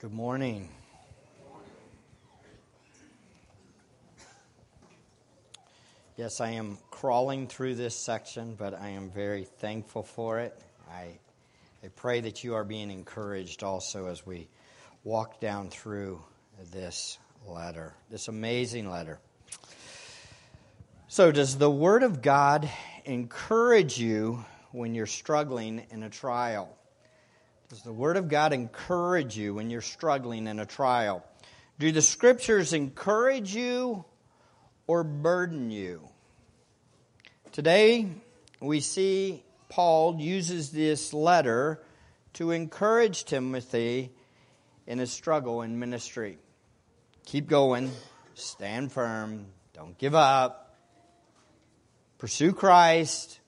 Good morning. Yes, I am crawling through this section, but I am very thankful for it. I, I pray that you are being encouraged also as we walk down through this letter, this amazing letter. So, does the Word of God encourage you when you're struggling in a trial? Does the Word of God encourage you when you're struggling in a trial? Do the Scriptures encourage you or burden you? Today, we see Paul uses this letter to encourage Timothy in his struggle in ministry. Keep going, stand firm, don't give up, pursue Christ,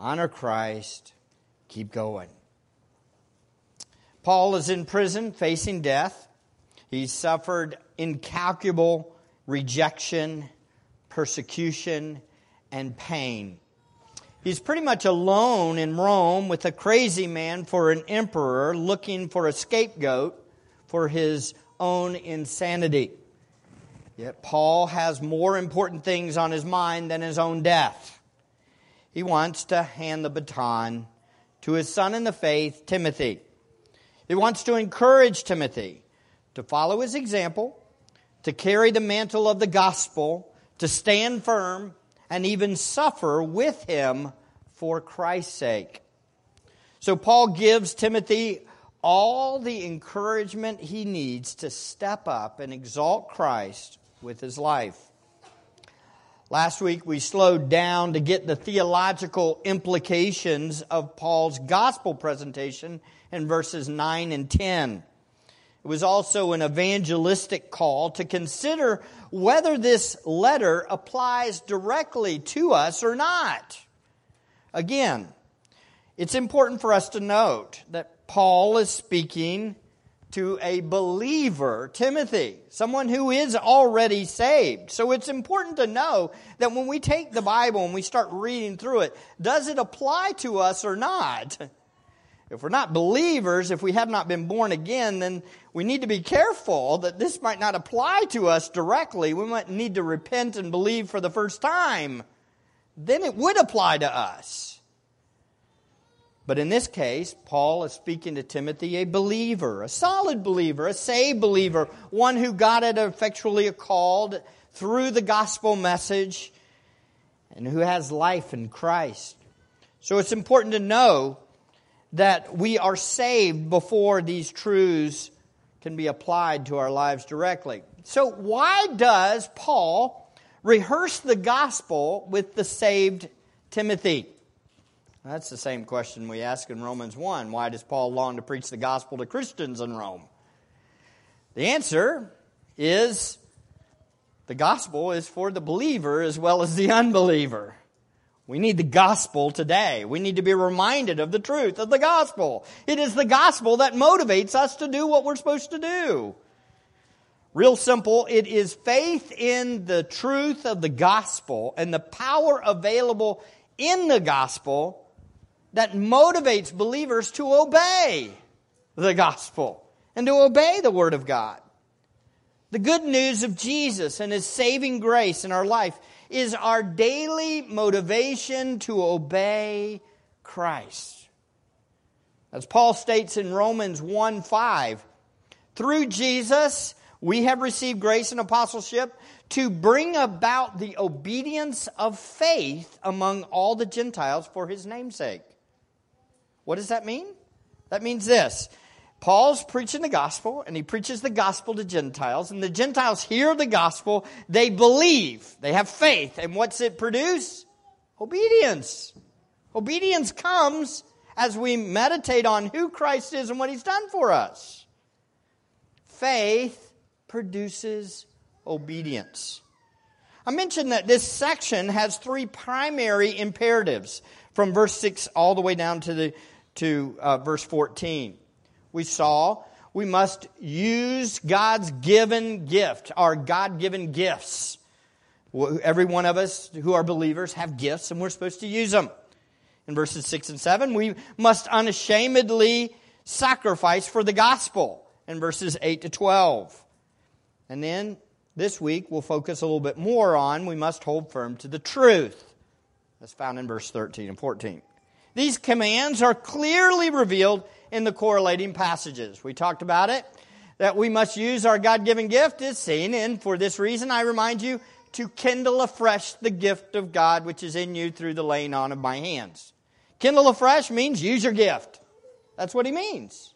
honor Christ, keep going. Paul is in prison facing death. He's suffered incalculable rejection, persecution, and pain. He's pretty much alone in Rome with a crazy man for an emperor looking for a scapegoat for his own insanity. Yet Paul has more important things on his mind than his own death. He wants to hand the baton to his son in the faith, Timothy. He wants to encourage Timothy to follow his example, to carry the mantle of the gospel, to stand firm, and even suffer with him for Christ's sake. So Paul gives Timothy all the encouragement he needs to step up and exalt Christ with his life. Last week we slowed down to get the theological implications of Paul's gospel presentation in verses 9 and 10. It was also an evangelistic call to consider whether this letter applies directly to us or not. Again, it's important for us to note that Paul is speaking to a believer, Timothy, someone who is already saved. So it's important to know that when we take the Bible and we start reading through it, does it apply to us or not? If we're not believers, if we have not been born again, then we need to be careful that this might not apply to us directly. We might need to repent and believe for the first time. Then it would apply to us. But in this case, Paul is speaking to Timothy, a believer, a solid believer, a saved believer, one who God had effectually called through the gospel message and who has life in Christ. So it's important to know that we are saved before these truths can be applied to our lives directly. So, why does Paul rehearse the gospel with the saved Timothy? That's the same question we ask in Romans 1. Why does Paul long to preach the gospel to Christians in Rome? The answer is the gospel is for the believer as well as the unbeliever. We need the gospel today. We need to be reminded of the truth of the gospel. It is the gospel that motivates us to do what we're supposed to do. Real simple, it is faith in the truth of the gospel and the power available in the gospel that motivates believers to obey the gospel and to obey the word of God. The good news of Jesus and his saving grace in our life is our daily motivation to obey Christ. As Paul states in Romans 1 5, through Jesus, we have received grace and apostleship to bring about the obedience of faith among all the Gentiles for his namesake. What does that mean? That means this Paul's preaching the gospel, and he preaches the gospel to Gentiles, and the Gentiles hear the gospel, they believe, they have faith, and what's it produce? Obedience. Obedience comes as we meditate on who Christ is and what he's done for us. Faith produces obedience. I mentioned that this section has three primary imperatives from verse 6 all the way down to, the, to uh, verse 14 we saw we must use God's given gift, our God given gifts. Every one of us who are believers have gifts and we're supposed to use them. In verses 6 and 7, we must unashamedly sacrifice for the gospel. in verses 8 to 12. And then this week we'll focus a little bit more on we must hold firm to the truth. That's found in verse 13 and 14. These commands are clearly revealed in the correlating passages. We talked about it, that we must use our God given gift is seen, and for this reason I remind you to kindle afresh the gift of God which is in you through the laying on of my hands. Kindle afresh means use your gift. That's what he means.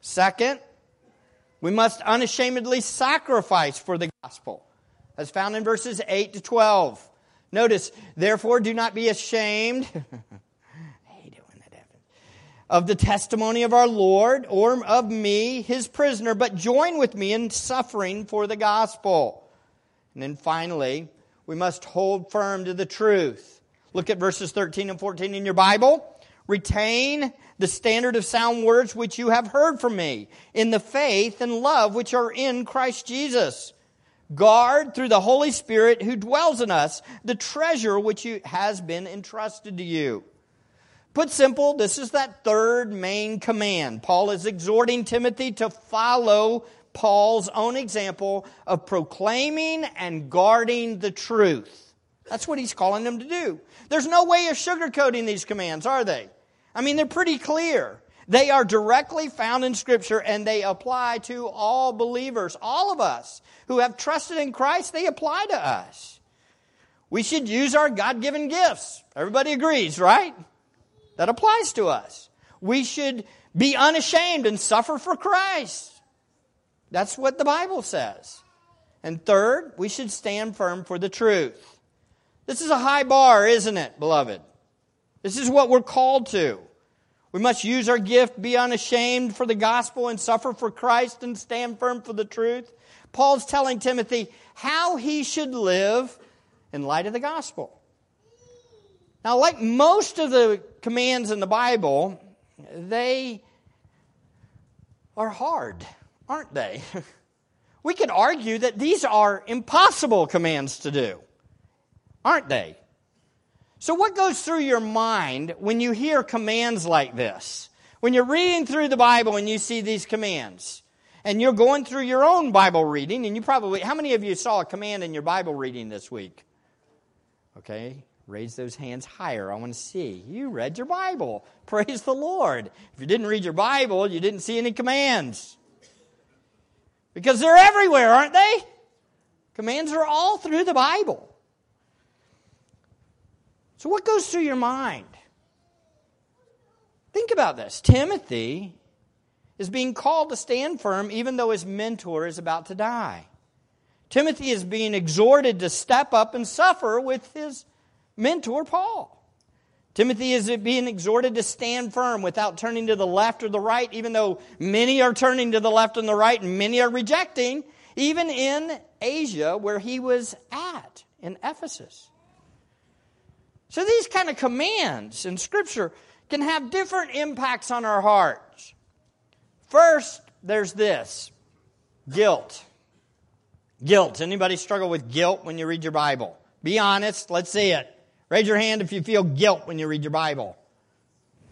Second, we must unashamedly sacrifice for the gospel, as found in verses 8 to 12. Notice, therefore, do not be ashamed. of the testimony of our Lord or of me, his prisoner, but join with me in suffering for the gospel. And then finally, we must hold firm to the truth. Look at verses 13 and 14 in your Bible. Retain the standard of sound words which you have heard from me in the faith and love which are in Christ Jesus. Guard through the Holy Spirit who dwells in us the treasure which has been entrusted to you. Put simple, this is that third main command. Paul is exhorting Timothy to follow Paul's own example of proclaiming and guarding the truth. That's what he's calling them to do. There's no way of sugarcoating these commands, are they? I mean, they're pretty clear. They are directly found in Scripture and they apply to all believers, all of us who have trusted in Christ, they apply to us. We should use our God given gifts. Everybody agrees, right? That applies to us. We should be unashamed and suffer for Christ. That's what the Bible says. And third, we should stand firm for the truth. This is a high bar, isn't it, beloved? This is what we're called to. We must use our gift, be unashamed for the gospel, and suffer for Christ and stand firm for the truth. Paul's telling Timothy how he should live in light of the gospel. Now, like most of the commands in the Bible, they are hard aren't they? we could argue that these are impossible commands to do, aren't they? So, what goes through your mind when you hear commands like this? When you're reading through the Bible and you see these commands, and you're going through your own Bible reading, and you probably, how many of you saw a command in your Bible reading this week? Okay, raise those hands higher. I want to see. You read your Bible. Praise the Lord. If you didn't read your Bible, you didn't see any commands. Because they're everywhere, aren't they? Commands are all through the Bible. So, what goes through your mind? Think about this. Timothy is being called to stand firm even though his mentor is about to die. Timothy is being exhorted to step up and suffer with his mentor, Paul. Timothy is being exhorted to stand firm without turning to the left or the right, even though many are turning to the left and the right and many are rejecting, even in Asia where he was at, in Ephesus. So these kind of commands in Scripture can have different impacts on our hearts. First, there's this guilt. Guilt. Anybody struggle with guilt when you read your Bible? Be honest. Let's see it. Raise your hand if you feel guilt when you read your Bible.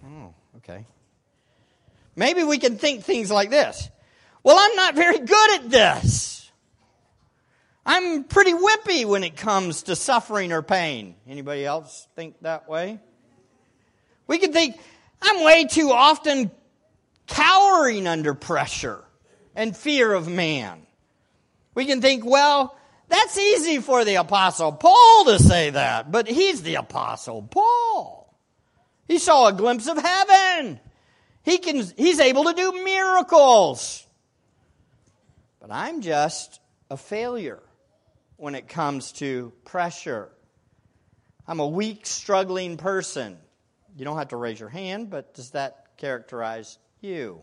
Oh, okay. Maybe we can think things like this. Well, I'm not very good at this. I'm pretty whippy when it comes to suffering or pain. Anybody else think that way? We can think, I'm way too often cowering under pressure and fear of man. We can think, well, that's easy for the Apostle Paul to say that, but he's the Apostle Paul. He saw a glimpse of heaven. He can, he's able to do miracles. But I'm just a failure when it comes to pressure. I'm a weak, struggling person. You don't have to raise your hand, but does that characterize you?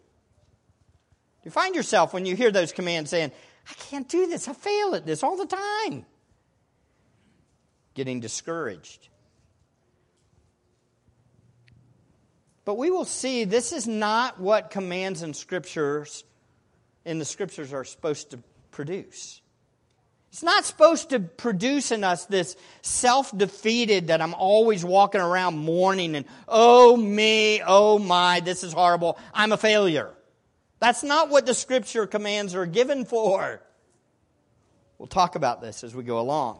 Do you find yourself when you hear those commands saying, I can't do this. I fail at this all the time. Getting discouraged. But we will see this is not what commands and scriptures in the scriptures are supposed to produce. It's not supposed to produce in us this self defeated that I'm always walking around mourning and, oh me, oh my, this is horrible, I'm a failure. That's not what the scripture commands are given for. We'll talk about this as we go along.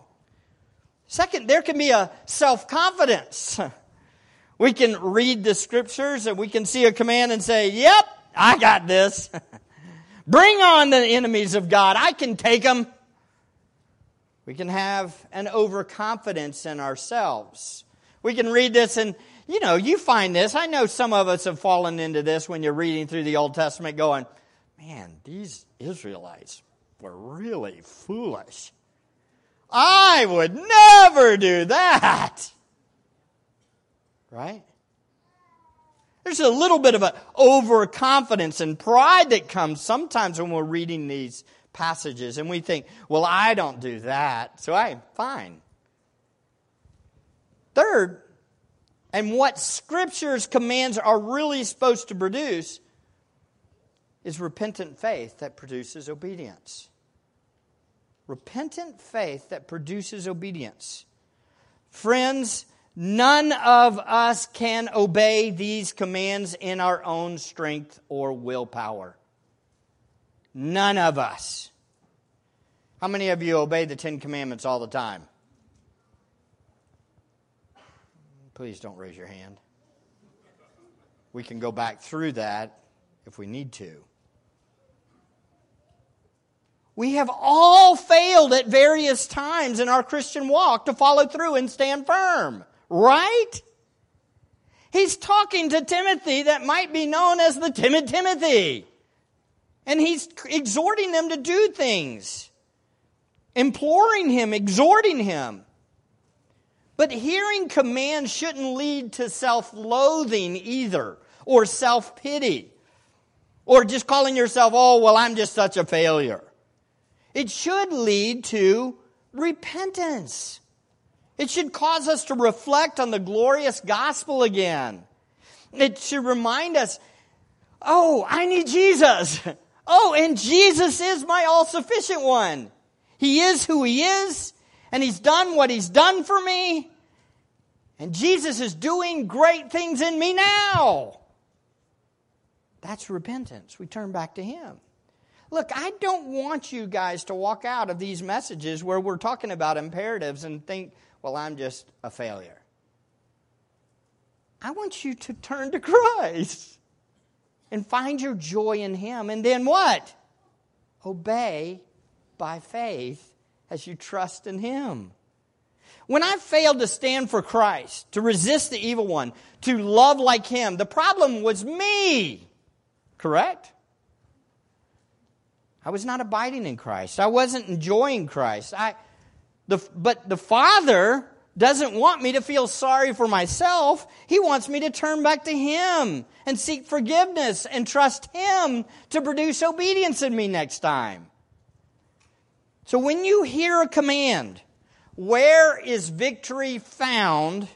Second, there can be a self confidence. We can read the scriptures and we can see a command and say, Yep, I got this. Bring on the enemies of God. I can take them. We can have an overconfidence in ourselves. We can read this and, you know, you find this. I know some of us have fallen into this when you're reading through the Old Testament going, man, these Israelites were really foolish. I would never do that. Right? There's a little bit of an overconfidence and pride that comes sometimes when we're reading these passages and we think, well, I don't do that, so I'm fine. Third, and what Scripture's commands are really supposed to produce is repentant faith that produces obedience. Repentant faith that produces obedience. Friends, none of us can obey these commands in our own strength or willpower. None of us. How many of you obey the Ten Commandments all the time? Please don't raise your hand. We can go back through that if we need to. We have all failed at various times in our Christian walk to follow through and stand firm, right? He's talking to Timothy that might be known as the timid Timothy. And he's exhorting them to do things, imploring him, exhorting him. But hearing commands shouldn't lead to self loathing either, or self pity, or just calling yourself, oh, well, I'm just such a failure. It should lead to repentance. It should cause us to reflect on the glorious gospel again. It should remind us, oh, I need Jesus. Oh, and Jesus is my all sufficient one. He is who He is, and He's done what He's done for me. And Jesus is doing great things in me now. That's repentance. We turn back to Him. Look, I don't want you guys to walk out of these messages where we're talking about imperatives and think, well, I'm just a failure. I want you to turn to Christ and find your joy in Him. And then what? Obey by faith as you trust in Him. When I failed to stand for Christ, to resist the evil one, to love like Him, the problem was me. Correct? I was not abiding in Christ. I wasn't enjoying Christ. I, the, but the Father doesn't want me to feel sorry for myself. He wants me to turn back to Him and seek forgiveness and trust Him to produce obedience in me next time. So when you hear a command, where is victory found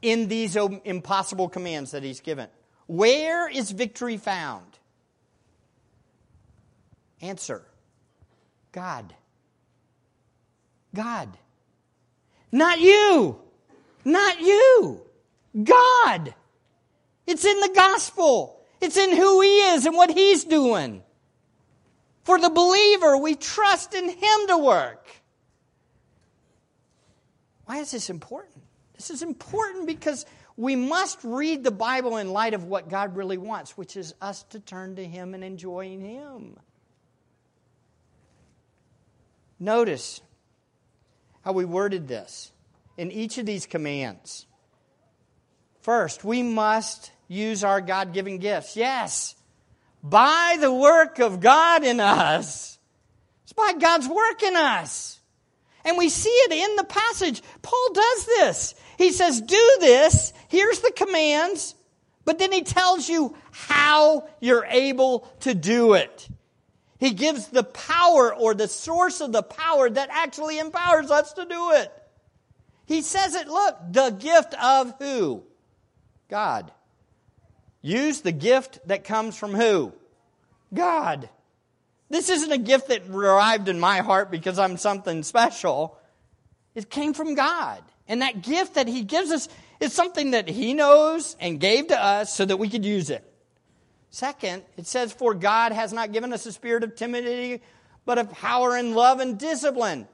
in these impossible commands that He's given? Where is victory found? Answer God. God. Not you. Not you. God. It's in the gospel. It's in who He is and what He's doing. For the believer, we trust in Him to work. Why is this important? This is important because we must read the Bible in light of what God really wants, which is us to turn to Him and enjoying Him. Notice how we worded this in each of these commands. First, we must use our God given gifts. Yes, by the work of God in us. It's by God's work in us. And we see it in the passage. Paul does this. He says, Do this. Here's the commands. But then he tells you how you're able to do it. He gives the power or the source of the power that actually empowers us to do it. He says it, look, the gift of who? God. Use the gift that comes from who? God. This isn't a gift that arrived in my heart because I'm something special. It came from God. And that gift that He gives us is something that He knows and gave to us so that we could use it. Second, it says, For God has not given us a spirit of timidity, but of power and love and discipline.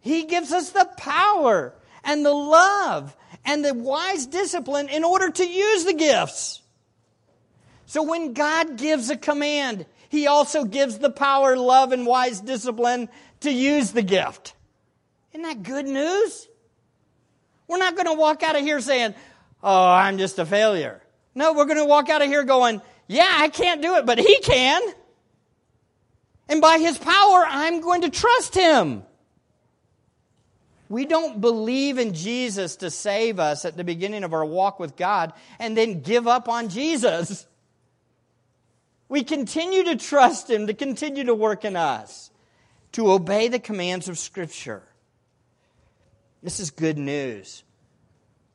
He gives us the power and the love and the wise discipline in order to use the gifts. So when God gives a command, He also gives the power, love, and wise discipline to use the gift. Isn't that good news? We're not going to walk out of here saying, Oh, I'm just a failure. No, we're going to walk out of here going, Yeah, I can't do it, but He can. And by His power, I'm going to trust Him. We don't believe in Jesus to save us at the beginning of our walk with God and then give up on Jesus. We continue to trust Him, to continue to work in us, to obey the commands of Scripture. This is good news.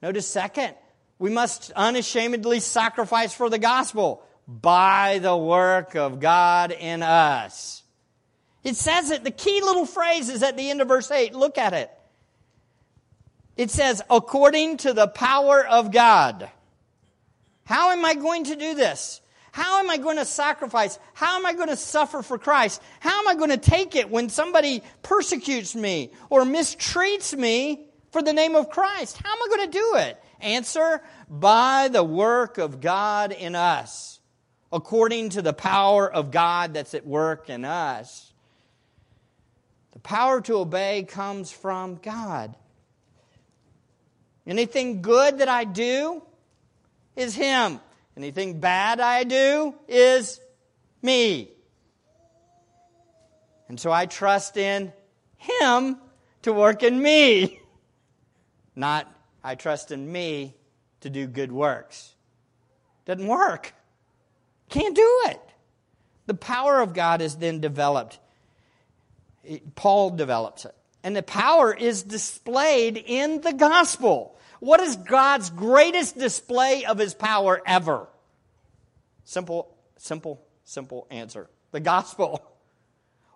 Notice, second, we must unashamedly sacrifice for the gospel by the work of God in us. It says it, the key little phrase is at the end of verse 8. Look at it. It says, according to the power of God. How am I going to do this? How am I going to sacrifice? How am I going to suffer for Christ? How am I going to take it when somebody persecutes me or mistreats me for the name of Christ? How am I going to do it? Answer by the work of God in us, according to the power of God that's at work in us. The power to obey comes from God. Anything good that I do is Him. Anything bad I do is me. And so I trust in Him to work in me, not I trust in me to do good works. Doesn't work. Can't do it. The power of God is then developed. Paul develops it. And the power is displayed in the gospel. What is God's greatest display of his power ever? Simple, simple, simple answer. The gospel.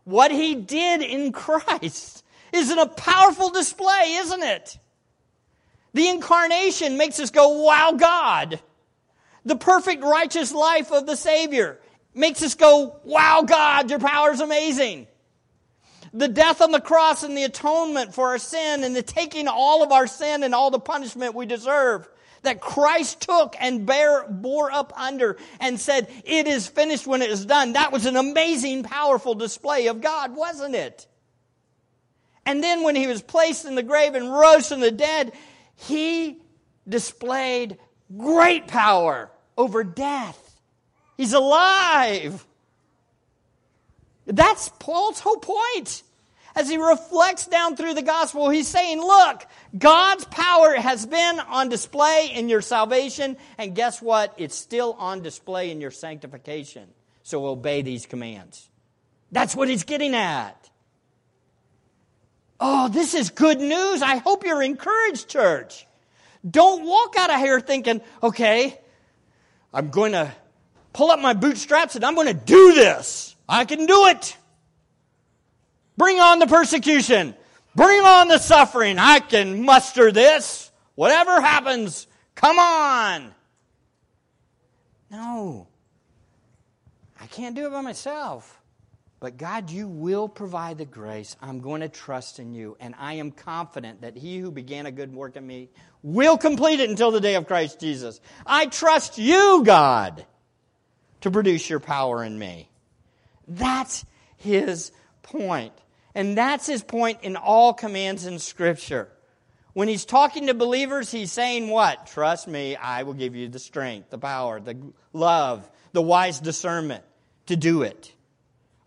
What he did in Christ isn't a powerful display, isn't it? The incarnation makes us go, wow, God. The perfect righteous life of the Savior makes us go, wow, God, your power is amazing the death on the cross and the atonement for our sin and the taking all of our sin and all the punishment we deserve that Christ took and bear, bore up under and said, It is finished when it is done. That was an amazing, powerful display of God, wasn't it? And then when he was placed in the grave and rose from the dead, he displayed great power over death. He's alive. That's Paul's whole point. As he reflects down through the gospel, he's saying, look, God's power has been on display in your salvation, and guess what? It's still on display in your sanctification. So obey these commands. That's what he's getting at. Oh, this is good news. I hope you're encouraged, church. Don't walk out of here thinking, okay, I'm going to pull up my bootstraps and I'm going to do this. I can do it. Bring on the persecution. Bring on the suffering. I can muster this. Whatever happens, come on. No. I can't do it by myself. But God, you will provide the grace. I'm going to trust in you. And I am confident that he who began a good work in me will complete it until the day of Christ Jesus. I trust you, God, to produce your power in me. That's his point. And that's his point in all commands in Scripture. When he's talking to believers, he's saying what? Trust me, I will give you the strength, the power, the love, the wise discernment to do it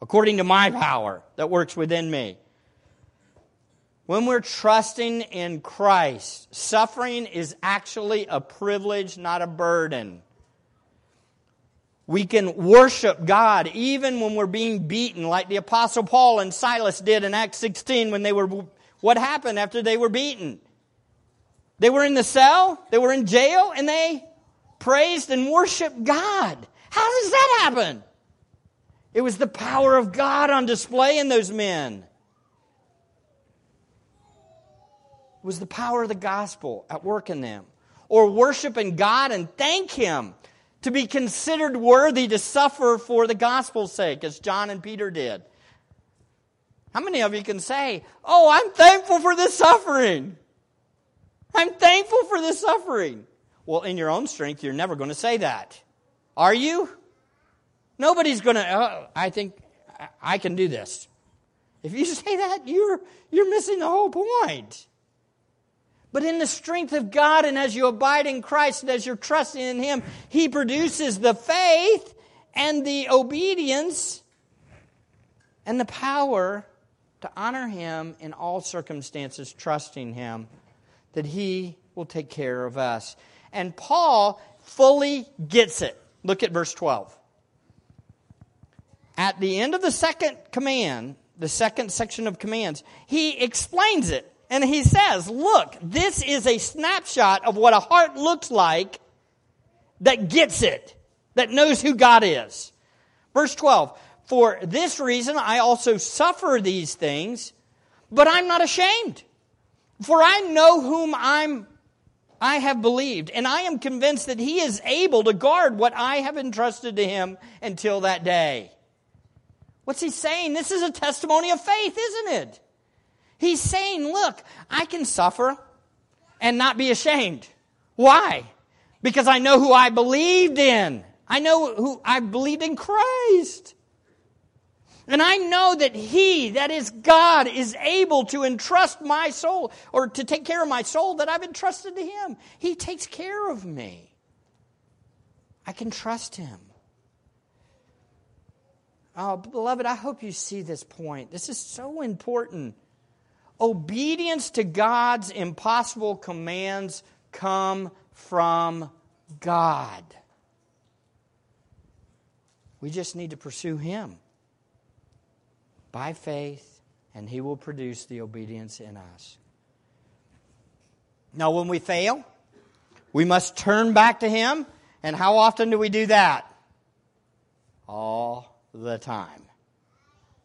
according to my power that works within me. When we're trusting in Christ, suffering is actually a privilege, not a burden. We can worship God even when we're being beaten, like the Apostle Paul and Silas did in Acts 16 when they were, what happened after they were beaten? They were in the cell, they were in jail, and they praised and worshiped God. How does that happen? It was the power of God on display in those men. It was the power of the gospel at work in them. Or worshiping God and thank Him to be considered worthy to suffer for the gospel's sake, as John and Peter did. How many of you can say, Oh, I'm thankful for this suffering? I'm thankful for this suffering. Well, in your own strength, you're never going to say that. Are you? Nobody's going to, oh, I think I can do this. If you say that, you're, you're missing the whole point. But in the strength of God and as you abide in Christ and as you're trusting in Him, He produces the faith and the obedience and the power to honor Him in all circumstances, trusting Him that He will take care of us. And Paul fully gets it. Look at verse 12. At the end of the second command, the second section of commands, he explains it. And he says, Look, this is a snapshot of what a heart looks like that gets it, that knows who God is. Verse 12 For this reason I also suffer these things, but I'm not ashamed. For I know whom I'm I have believed, and I am convinced that he is able to guard what I have entrusted to him until that day. What's he saying? This is a testimony of faith, isn't it? He's saying, look, I can suffer and not be ashamed. Why? Because I know who I believed in. I know who I believed in Christ. And I know that He, that is God, is able to entrust my soul or to take care of my soul that I've entrusted to Him. He takes care of me. I can trust Him. Oh, beloved, I hope you see this point. This is so important. Obedience to God's impossible commands come from God. We just need to pursue Him by faith, and He will produce the obedience in us. Now, when we fail, we must turn back to Him. And how often do we do that? All the time.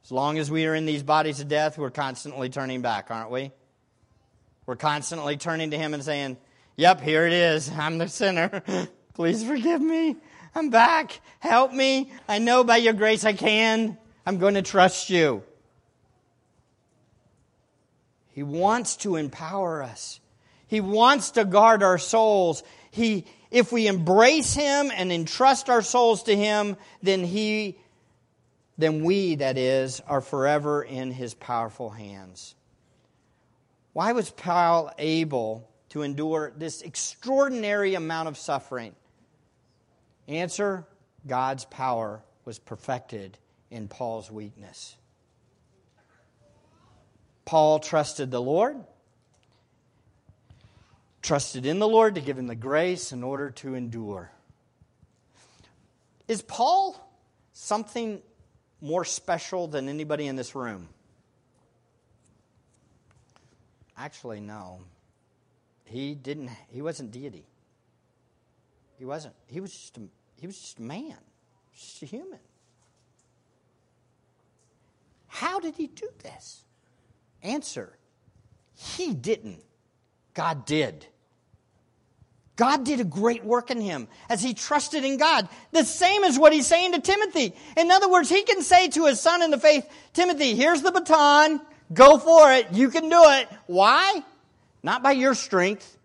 As long as we are in these bodies of death, we're constantly turning back, aren't we? We're constantly turning to Him and saying, Yep, here it is. I'm the sinner. Please forgive me. I'm back. Help me. I know by your grace I can. I'm going to trust you. He wants to empower us. He wants to guard our souls. He, if we embrace Him and entrust our souls to Him, then He, then we, that is, are forever in His powerful hands. Why was Paul able to endure this extraordinary amount of suffering? Answer God's power was perfected in Paul's weakness. Paul trusted the Lord, trusted in the Lord to give him the grace in order to endure. Is Paul something more special than anybody in this room? Actually, no. He didn't he wasn't deity. He wasn't. He was just a, he was just a man, just a human. How did he do this? Answer He didn't. God did. God did a great work in him as he trusted in God. The same as what he's saying to Timothy. In other words, he can say to his son in the faith, Timothy, here's the baton. Go for it. You can do it. Why? Not by your strength,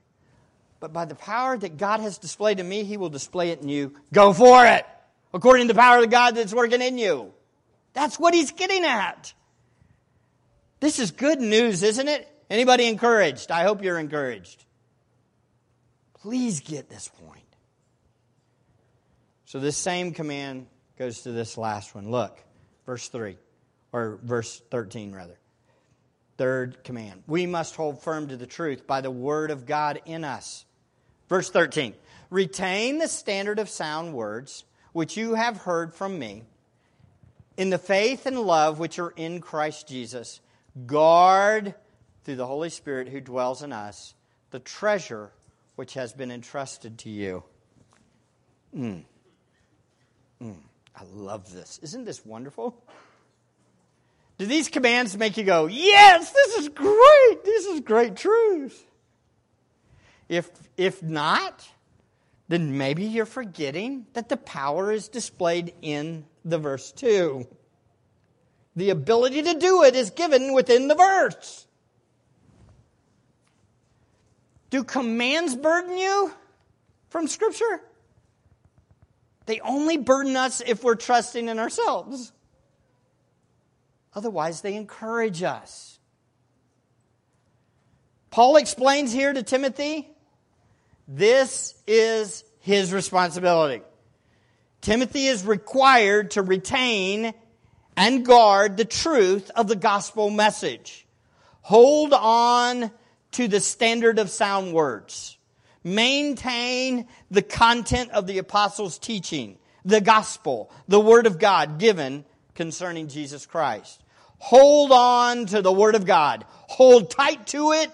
but by the power that God has displayed in me, he will display it in you. Go for it. According to the power of God that's working in you. That's what he's getting at. This is good news, isn't it? Anybody encouraged? I hope you're encouraged. Please get this point. So, this same command goes to this last one. Look, verse 3, or verse 13, rather. Third command. We must hold firm to the truth by the word of God in us. Verse 13. Retain the standard of sound words which you have heard from me in the faith and love which are in Christ Jesus Guard through the Holy Spirit who dwells in us the treasure which has been entrusted to you. Mm. Mm. I love this. Isn't this wonderful? Do these commands make you go, yes, this is great. This is great truth. If, if not, then maybe you're forgetting that the power is displayed in the verse 2. The ability to do it is given within the verse. Do commands burden you from Scripture? They only burden us if we're trusting in ourselves. Otherwise, they encourage us. Paul explains here to Timothy this is his responsibility. Timothy is required to retain and guard the truth of the gospel message. Hold on to the standard of sound words. Maintain the content of the apostles' teaching, the gospel, the word of God given concerning Jesus Christ. Hold on to the word of God. Hold tight to it.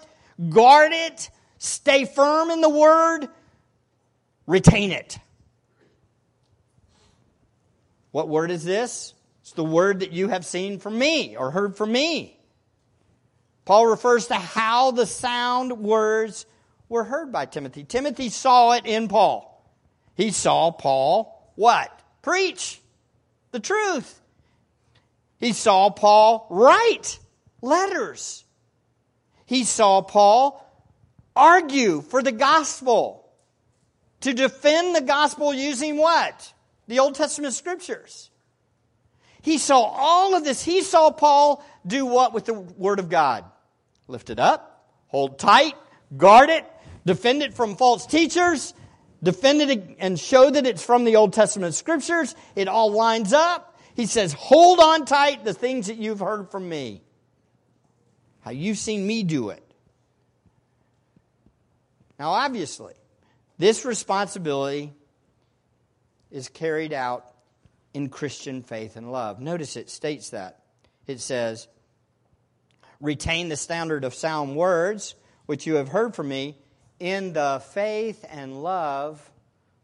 Guard it. Stay firm in the word. Retain it. What word is this? It's the word that you have seen from me or heard from me. Paul refers to how the sound words were heard by Timothy. Timothy saw it in Paul. He saw Paul what? Preach the truth. He saw Paul write letters. He saw Paul argue for the gospel. To defend the gospel using what? The Old Testament scriptures. He saw all of this. He saw Paul do what with the Word of God? Lift it up, hold tight, guard it, defend it from false teachers, defend it and show that it's from the Old Testament scriptures. It all lines up. He says, hold on tight the things that you've heard from me. How you've seen me do it. Now, obviously, this responsibility is carried out in Christian faith and love. Notice it states that. It says, Retain the standard of sound words, which you have heard from me, in the faith and love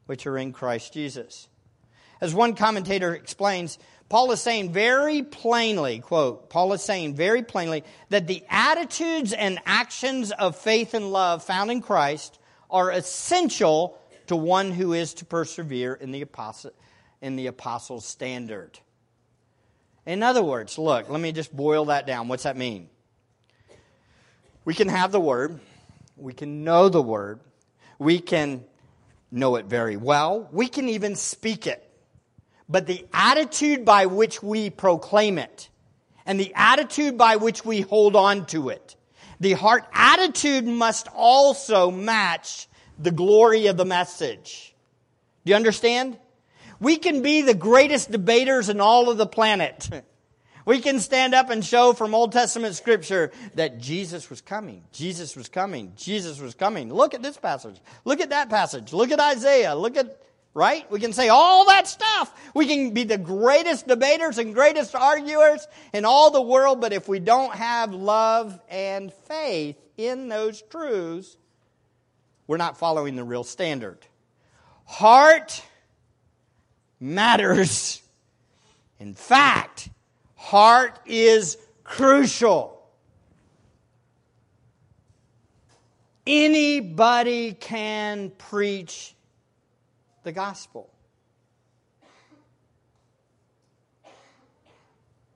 which are in Christ Jesus. As one commentator explains, Paul is saying very plainly, quote, Paul is saying very plainly that the attitudes and actions of faith and love found in Christ are essential to one who is to persevere in the apostle, in the apostles' standard. In other words, look, let me just boil that down. What's that mean? We can have the word, we can know the word, we can know it very well, we can even speak it. But the attitude by which we proclaim it and the attitude by which we hold on to it, the heart attitude must also match the glory of the message. Do you understand? We can be the greatest debaters in all of the planet. We can stand up and show from Old Testament scripture that Jesus was coming. Jesus was coming. Jesus was coming. Look at this passage. Look at that passage. Look at Isaiah. Look at, right? We can say all that stuff. We can be the greatest debaters and greatest arguers in all the world, but if we don't have love and faith in those truths, we're not following the real standard. Heart matters. In fact, heart is crucial. Anybody can preach the gospel.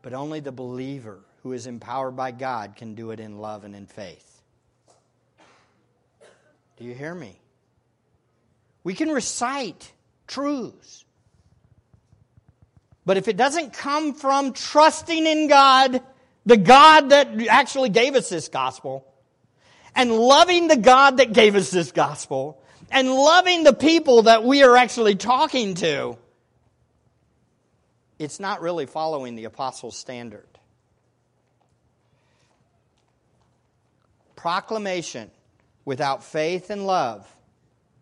But only the believer who is empowered by God can do it in love and in faith. Do you hear me? We can recite truths. But if it doesn't come from trusting in God, the God that actually gave us this gospel, and loving the God that gave us this gospel, and loving the people that we are actually talking to, it's not really following the apostles' standard. Proclamation without faith and love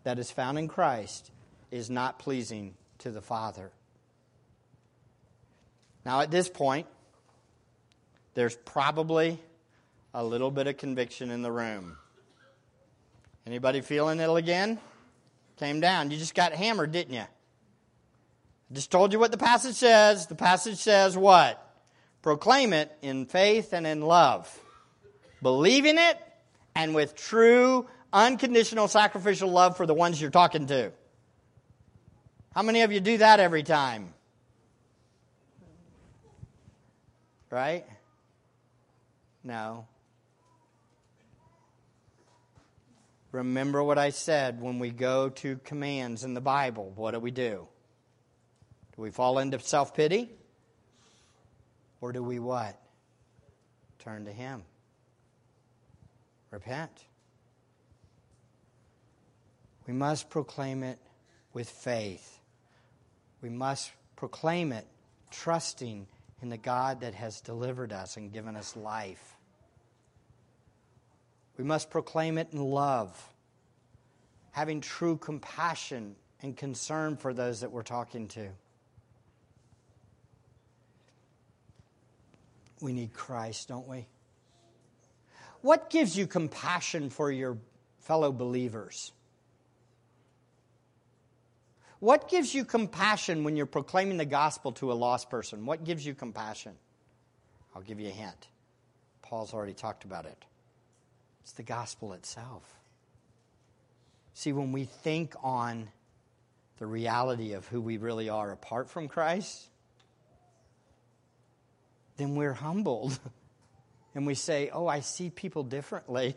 that is found in Christ is not pleasing to the Father. Now, at this point, there's probably a little bit of conviction in the room. Anybody feeling it again? Came down. You just got hammered, didn't you? I just told you what the passage says. The passage says what? Proclaim it in faith and in love. Believe in it and with true, unconditional, sacrificial love for the ones you're talking to. How many of you do that every time? Right? No. Remember what I said when we go to commands in the Bible. What do we do? Do we fall into self pity? Or do we what? Turn to Him. Repent. We must proclaim it with faith. We must proclaim it trusting in the God that has delivered us and given us life. We must proclaim it in love, having true compassion and concern for those that we're talking to. We need Christ, don't we? What gives you compassion for your fellow believers? What gives you compassion when you're proclaiming the gospel to a lost person? What gives you compassion? I'll give you a hint. Paul's already talked about it. It's the gospel itself. See, when we think on the reality of who we really are apart from Christ, then we're humbled. And we say, Oh, I see people differently.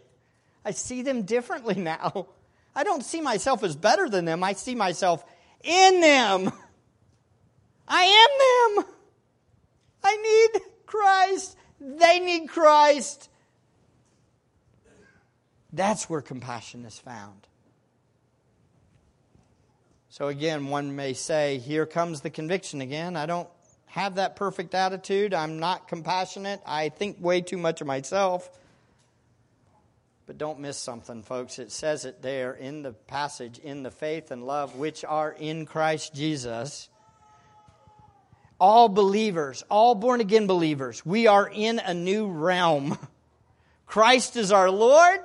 I see them differently now. I don't see myself as better than them. I see myself in them. I am them. I need Christ. They need Christ. That's where compassion is found. So again, one may say, here comes the conviction again. I don't have that perfect attitude. I'm not compassionate. I think way too much of myself. But don't miss something, folks. It says it there in the passage in the faith and love which are in Christ Jesus. All believers, all born again believers, we are in a new realm. Christ is our Lord.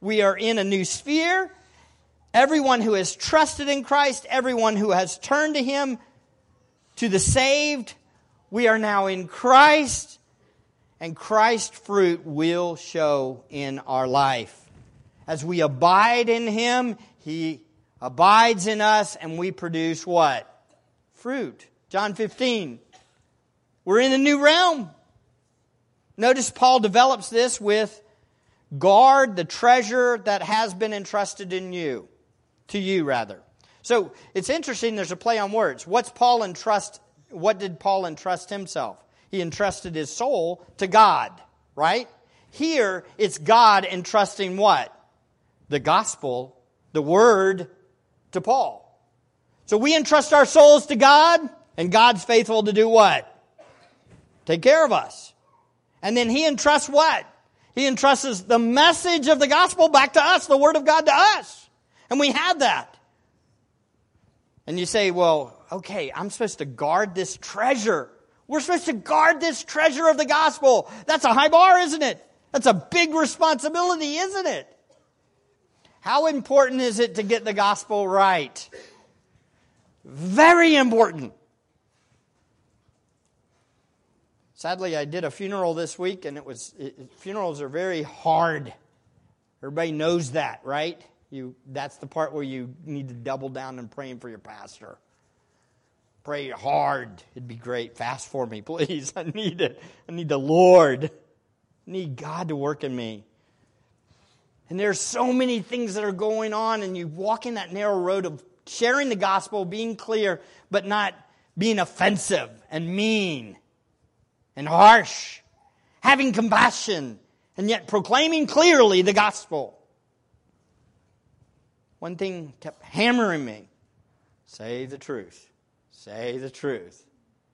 We are in a new sphere. Everyone who has trusted in Christ, everyone who has turned to Him, to the saved, we are now in Christ, and Christ's fruit will show in our life. As we abide in Him, He abides in us, and we produce what? Fruit. John 15. We're in a new realm. Notice Paul develops this with Guard the treasure that has been entrusted in you, to you rather. So it's interesting, there's a play on words. What's Paul entrust? What did Paul entrust himself? He entrusted his soul to God, right? Here, it's God entrusting what? The gospel, the word to Paul. So we entrust our souls to God, and God's faithful to do what? Take care of us. And then he entrusts what? He entrusts the message of the gospel back to us, the word of God to us. And we have that. And you say, well, okay, I'm supposed to guard this treasure. We're supposed to guard this treasure of the gospel. That's a high bar, isn't it? That's a big responsibility, isn't it? How important is it to get the gospel right? Very important. Sadly, I did a funeral this week, and it was it, funerals are very hard. Everybody knows that, right? You that's the part where you need to double down and praying for your pastor. Pray hard. It'd be great. Fast for me, please. I need it. I need the Lord. I need God to work in me. And there's so many things that are going on, and you walk in that narrow road of sharing the gospel, being clear, but not being offensive and mean and harsh, having compassion, and yet proclaiming clearly the gospel. One thing kept hammering me say the truth, say the truth,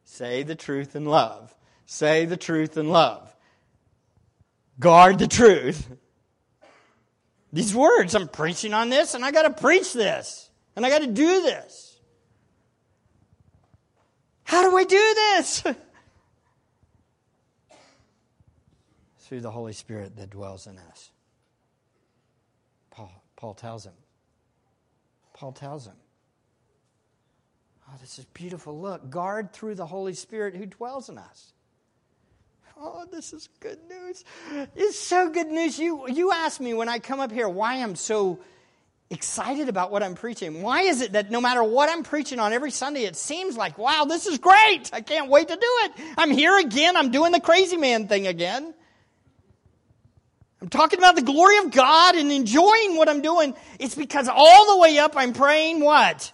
say the truth in love, say the truth in love, guard the truth. These words, I'm preaching on this, and I got to preach this, and I got to do this. How do I do this? through the Holy Spirit that dwells in us. Paul, Paul tells him. Paul tells him. Oh, this is beautiful. Look, guard through the Holy Spirit who dwells in us. Oh, this is good news. It's so good news. You, you ask me when I come up here why I'm so excited about what I'm preaching? Why is it that no matter what I'm preaching on every Sunday, it seems like, wow, this is great. I can't wait to do it. I'm here again. I'm doing the crazy man thing again. I'm talking about the glory of God and enjoying what I'm doing. It's because all the way up I'm praying what?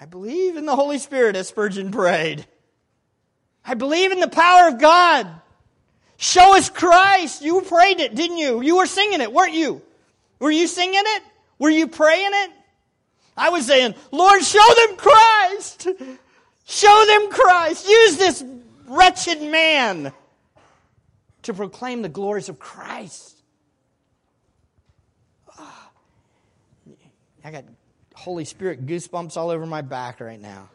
I believe in the Holy Spirit as Spurgeon prayed. I believe in the power of God. Show us Christ. You prayed it, didn't you? You were singing it, weren't you? Were you singing it? Were you praying it? I was saying, Lord, show them Christ. Show them Christ. Use this wretched man to proclaim the glories of Christ. Oh, I got Holy Spirit goosebumps all over my back right now.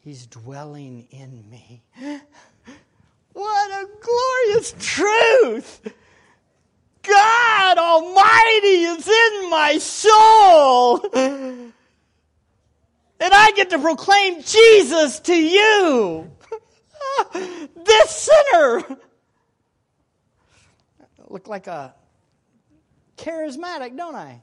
He's dwelling in me. What a glorious truth! God Almighty is in my soul. And I get to proclaim Jesus to you. this sinner. look like a charismatic, don't I?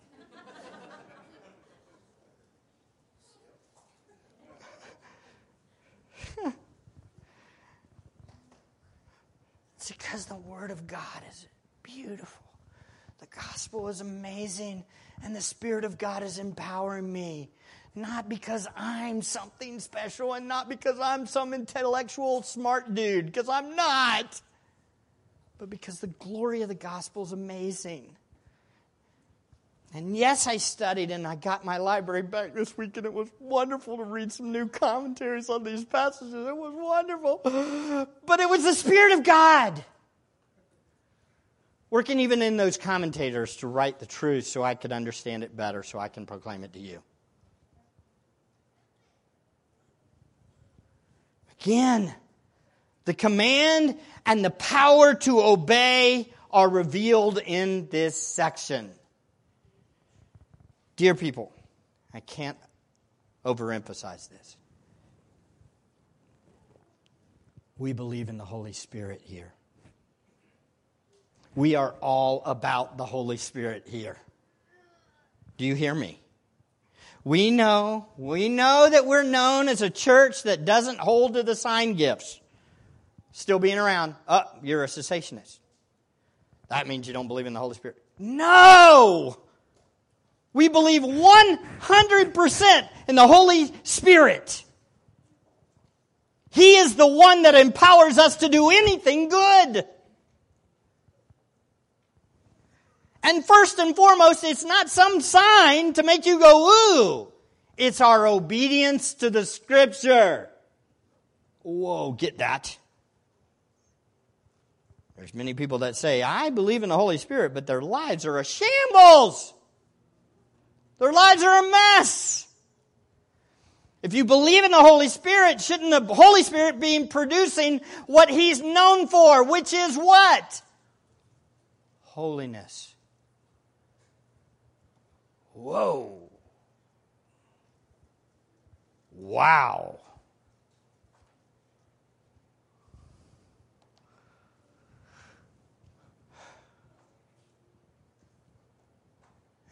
it's because the Word of God is beautiful. The gospel is amazing, and the Spirit of God is empowering me. Not because I'm something special and not because I'm some intellectual smart dude, because I'm not, but because the glory of the gospel is amazing. And yes, I studied and I got my library back this week, and it was wonderful to read some new commentaries on these passages. It was wonderful. But it was the Spirit of God working even in those commentators to write the truth so I could understand it better, so I can proclaim it to you. Again, the command and the power to obey are revealed in this section. Dear people, I can't overemphasize this. We believe in the Holy Spirit here. We are all about the Holy Spirit here. Do you hear me? We know, we know that we're known as a church that doesn't hold to the sign gifts. Still being around. Oh, you're a cessationist. That means you don't believe in the Holy Spirit. No! We believe 100% in the Holy Spirit. He is the one that empowers us to do anything good. And first and foremost, it's not some sign to make you go, ooh. It's our obedience to the scripture. Whoa, get that. There's many people that say, I believe in the Holy Spirit, but their lives are a shambles. Their lives are a mess. If you believe in the Holy Spirit, shouldn't the Holy Spirit be producing what He's known for, which is what? Holiness. Whoa. Wow.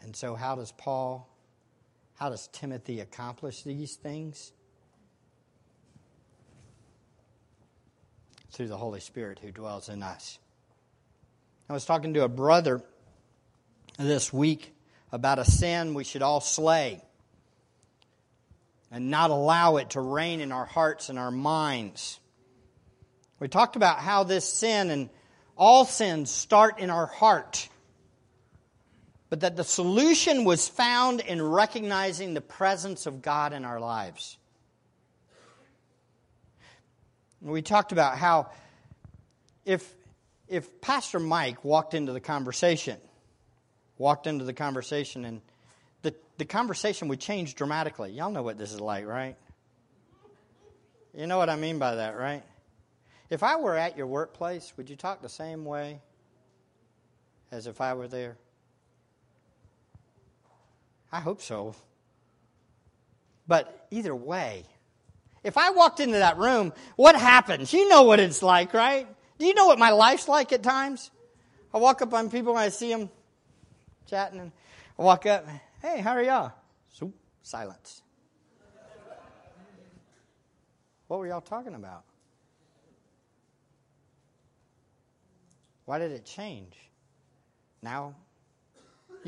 And so, how does Paul, how does Timothy accomplish these things? Through the Holy Spirit who dwells in us. I was talking to a brother this week about a sin we should all slay and not allow it to reign in our hearts and our minds. We talked about how this sin and all sins start in our heart but that the solution was found in recognizing the presence of God in our lives. We talked about how if, if Pastor Mike walked into the conversation, walked into the conversation, and the, the conversation would change dramatically. Y'all know what this is like, right? You know what I mean by that, right? If I were at your workplace, would you talk the same way as if I were there? I hope so. But either way, if I walked into that room, what happens? You know what it's like, right? Do you know what my life's like at times? I walk up on people and I see them chatting, and I walk up, hey, how are y'all? So, silence. What were y'all talking about? Why did it change? Now,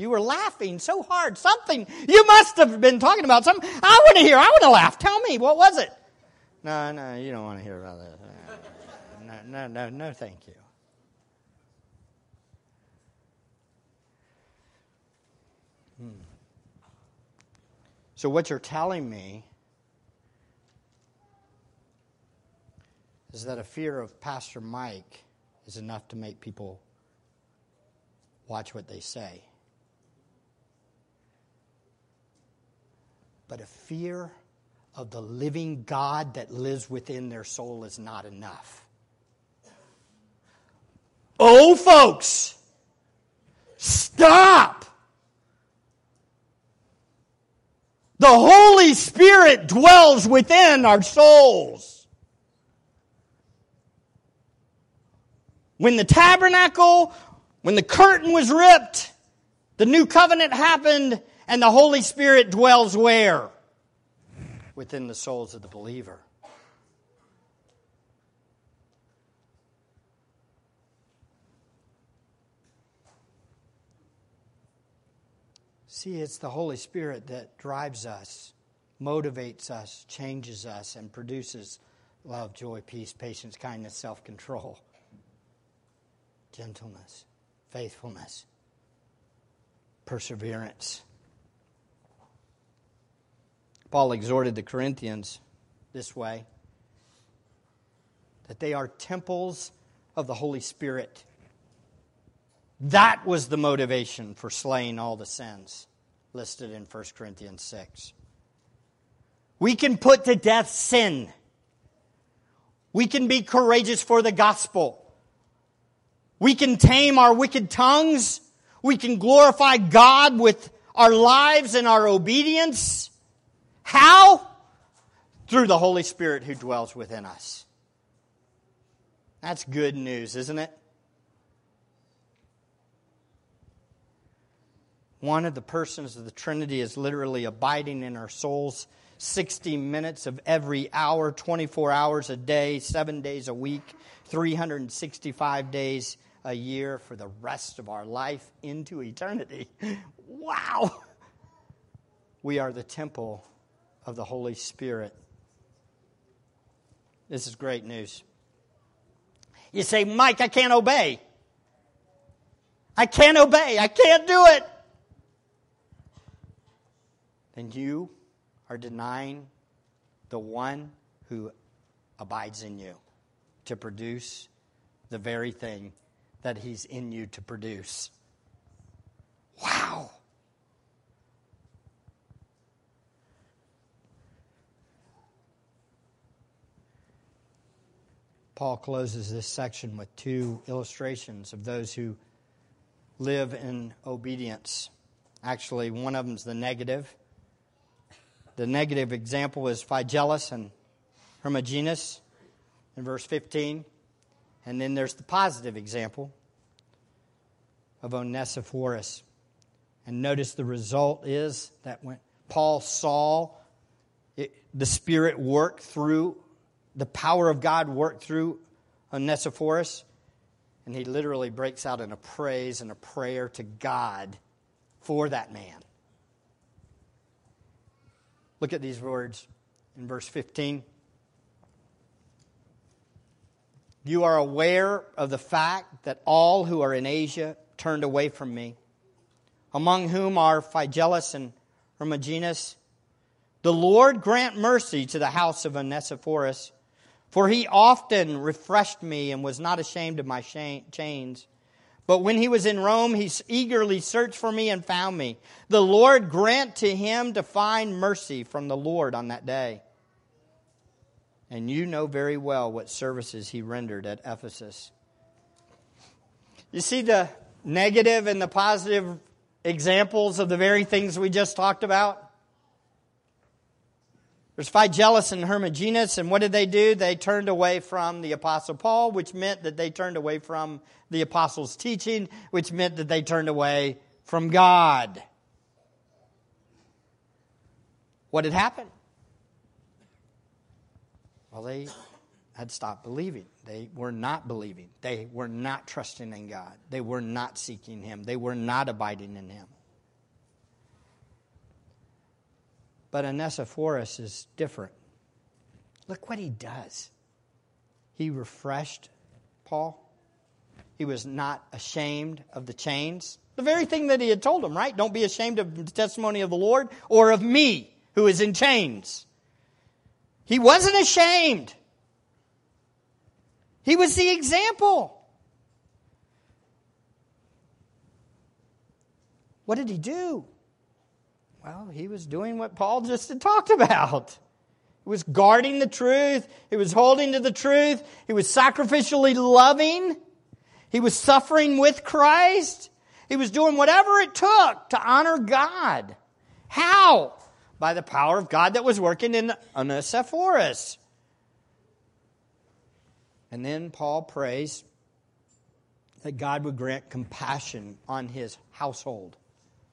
you were laughing so hard. Something, you must have been talking about something. I want to hear. I want to laugh. Tell me, what was it? No, no, you don't want to hear about that. No, no, no, no, thank you. Hmm. So, what you're telling me is that a fear of Pastor Mike is enough to make people watch what they say. But a fear of the living God that lives within their soul is not enough. Oh, folks, stop! The Holy Spirit dwells within our souls. When the tabernacle, when the curtain was ripped, the new covenant happened, and the Holy Spirit dwells where? Within the souls of the believer. See, it's the Holy Spirit that drives us, motivates us, changes us, and produces love, joy, peace, patience, kindness, self control, gentleness, faithfulness, perseverance. Paul exhorted the Corinthians this way that they are temples of the Holy Spirit. That was the motivation for slaying all the sins listed in 1 Corinthians 6. We can put to death sin. We can be courageous for the gospel. We can tame our wicked tongues. We can glorify God with our lives and our obedience. How? Through the Holy Spirit who dwells within us. That's good news, isn't it? One of the persons of the Trinity is literally abiding in our souls 60 minutes of every hour, 24 hours a day, seven days a week, 365 days a year for the rest of our life into eternity. Wow! We are the temple of the Holy Spirit. This is great news. You say, Mike, I can't obey. I can't obey. I can't do it then you are denying the one who abides in you to produce the very thing that he's in you to produce. Wow. Paul closes this section with two illustrations of those who live in obedience. Actually, one of them is the negative, the negative example is Phygellus and Hermogenes in verse 15. And then there's the positive example of Onesiphorus. And notice the result is that when Paul saw it, the Spirit work through, the power of God worked through Onesiphorus, and he literally breaks out in a praise and a prayer to God for that man. Look at these words in verse 15. You are aware of the fact that all who are in Asia turned away from me, among whom are Phygellus and Hermogenes. The Lord grant mercy to the house of Onesiphorus, for he often refreshed me and was not ashamed of my chains. But when he was in Rome, he eagerly searched for me and found me. The Lord grant to him to find mercy from the Lord on that day. And you know very well what services he rendered at Ephesus. You see the negative and the positive examples of the very things we just talked about? There's Phygellus and Hermogenes, and what did they do? They turned away from the Apostle Paul, which meant that they turned away from the Apostles' teaching, which meant that they turned away from God. What had happened? Well, they had stopped believing. They were not believing. They were not trusting in God. They were not seeking Him. They were not abiding in Him. But Onesiphorus is different. Look what he does. He refreshed Paul. He was not ashamed of the chains. The very thing that he had told him, right? Don't be ashamed of the testimony of the Lord or of me who is in chains. He wasn't ashamed. He was the example. What did he do? Well, he was doing what Paul just had talked about. He was guarding the truth. He was holding to the truth. He was sacrificially loving. He was suffering with Christ. He was doing whatever it took to honor God. How? By the power of God that was working in Onesiphorus. And then Paul prays that God would grant compassion on his household,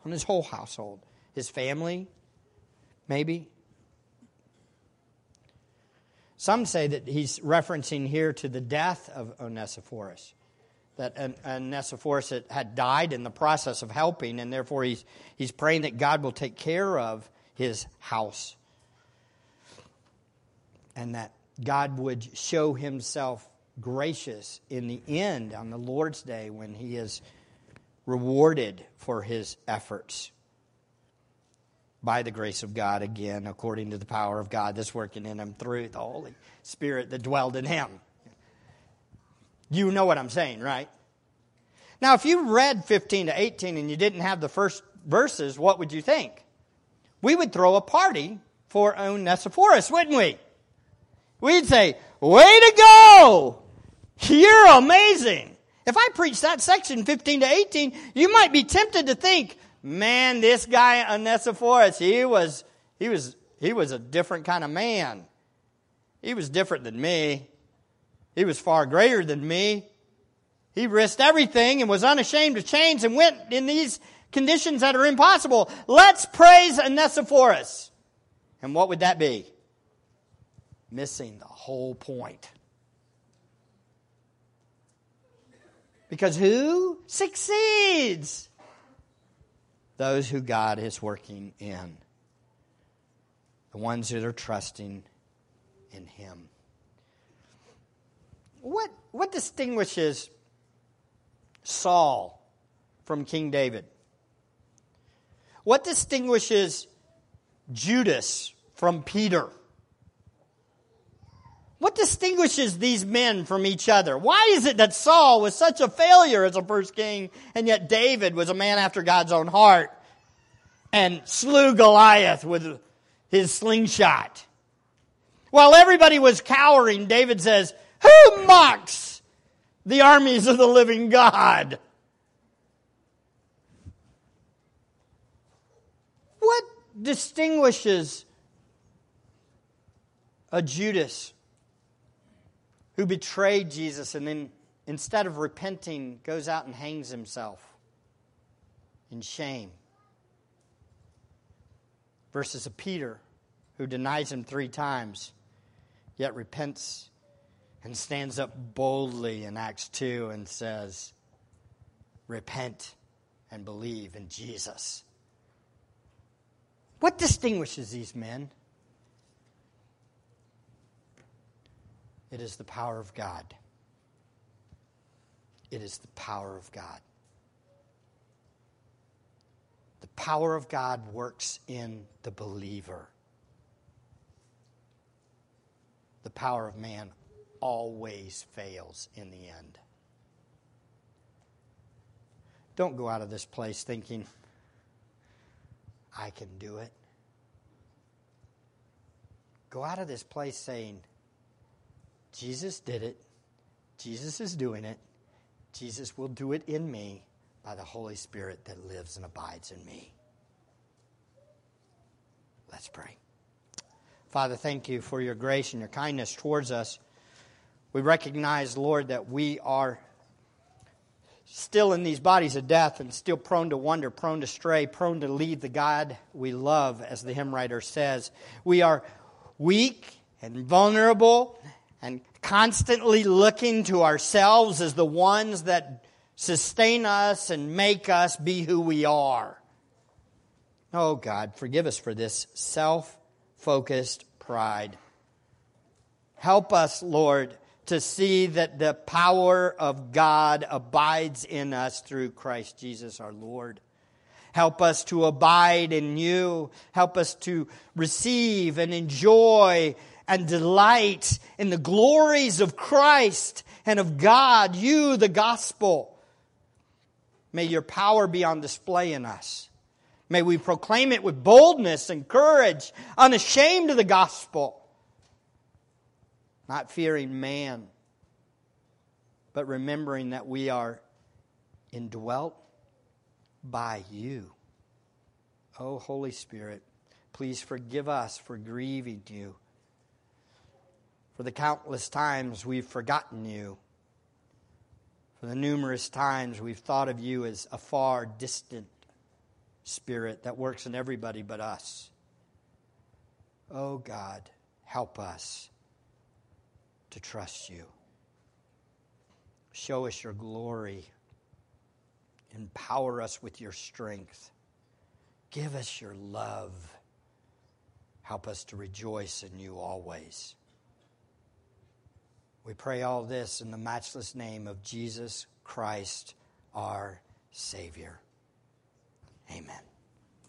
on his whole household his family, maybe. Some say that he's referencing here to the death of Onesiphorus, that Onesiphorus had died in the process of helping, and therefore he's, he's praying that God will take care of his house and that God would show himself gracious in the end on the Lord's day when he is rewarded for his efforts by the grace of God again, according to the power of God that's working in him through the Holy Spirit that dwelled in him. You know what I'm saying, right? Now, if you read 15 to 18 and you didn't have the first verses, what would you think? We would throw a party for Onesiphorus, wouldn't we? We'd say, Way to go! You're amazing! If I preach that section 15 to 18, you might be tempted to think, man, this guy Onesiphorus, he was, he was, he was a different kind of man. He was different than me. He was far greater than me. He risked everything and was unashamed of chains and went in these conditions that are impossible. Let's praise Onesiphorus. And what would that be? Missing the whole point. Because who succeeds? Those who God is working in, the ones that are trusting in Him. What, what distinguishes Saul from King David? What distinguishes Judas from Peter? What distinguishes these men from each other? Why is it that Saul was such a failure as a first king, and yet David was a man after God's own heart and slew Goliath with his slingshot? While everybody was cowering, David says, Who mocks the armies of the living God? What distinguishes a Judas who betrayed Jesus and then, instead of repenting, goes out and hangs himself in shame. Versus a Peter who denies him three times, yet repents and stands up boldly in Acts 2 and says, Repent and believe in Jesus. What distinguishes these men? It is the power of God. It is the power of God. The power of God works in the believer. The power of man always fails in the end. Don't go out of this place thinking, I can do it. Go out of this place saying, Jesus did it. Jesus is doing it. Jesus will do it in me by the Holy Spirit that lives and abides in me. Let's pray. Father, thank you for your grace and your kindness towards us. We recognize, Lord, that we are still in these bodies of death and still prone to wander, prone to stray, prone to leave the God we love, as the hymn writer says. We are weak and vulnerable and constantly looking to ourselves as the ones that sustain us and make us be who we are. Oh God, forgive us for this self focused pride. Help us, Lord, to see that the power of God abides in us through Christ Jesus our Lord. Help us to abide in you. Help us to receive and enjoy and delight in the glories of Christ and of God, you, the gospel. May your power be on display in us. May we proclaim it with boldness and courage, unashamed of the gospel, not fearing man, but remembering that we are indwelt by you. Oh, Holy Spirit, please forgive us for grieving you, for the countless times we've forgotten you for the numerous times we've thought of you as a far distant spirit that works in everybody but us. Oh God, help us to trust you. Show us your glory. Empower us with your strength. Give us your love. Help us to rejoice in you always. We pray all this in the matchless name of Jesus Christ, our Savior. Amen.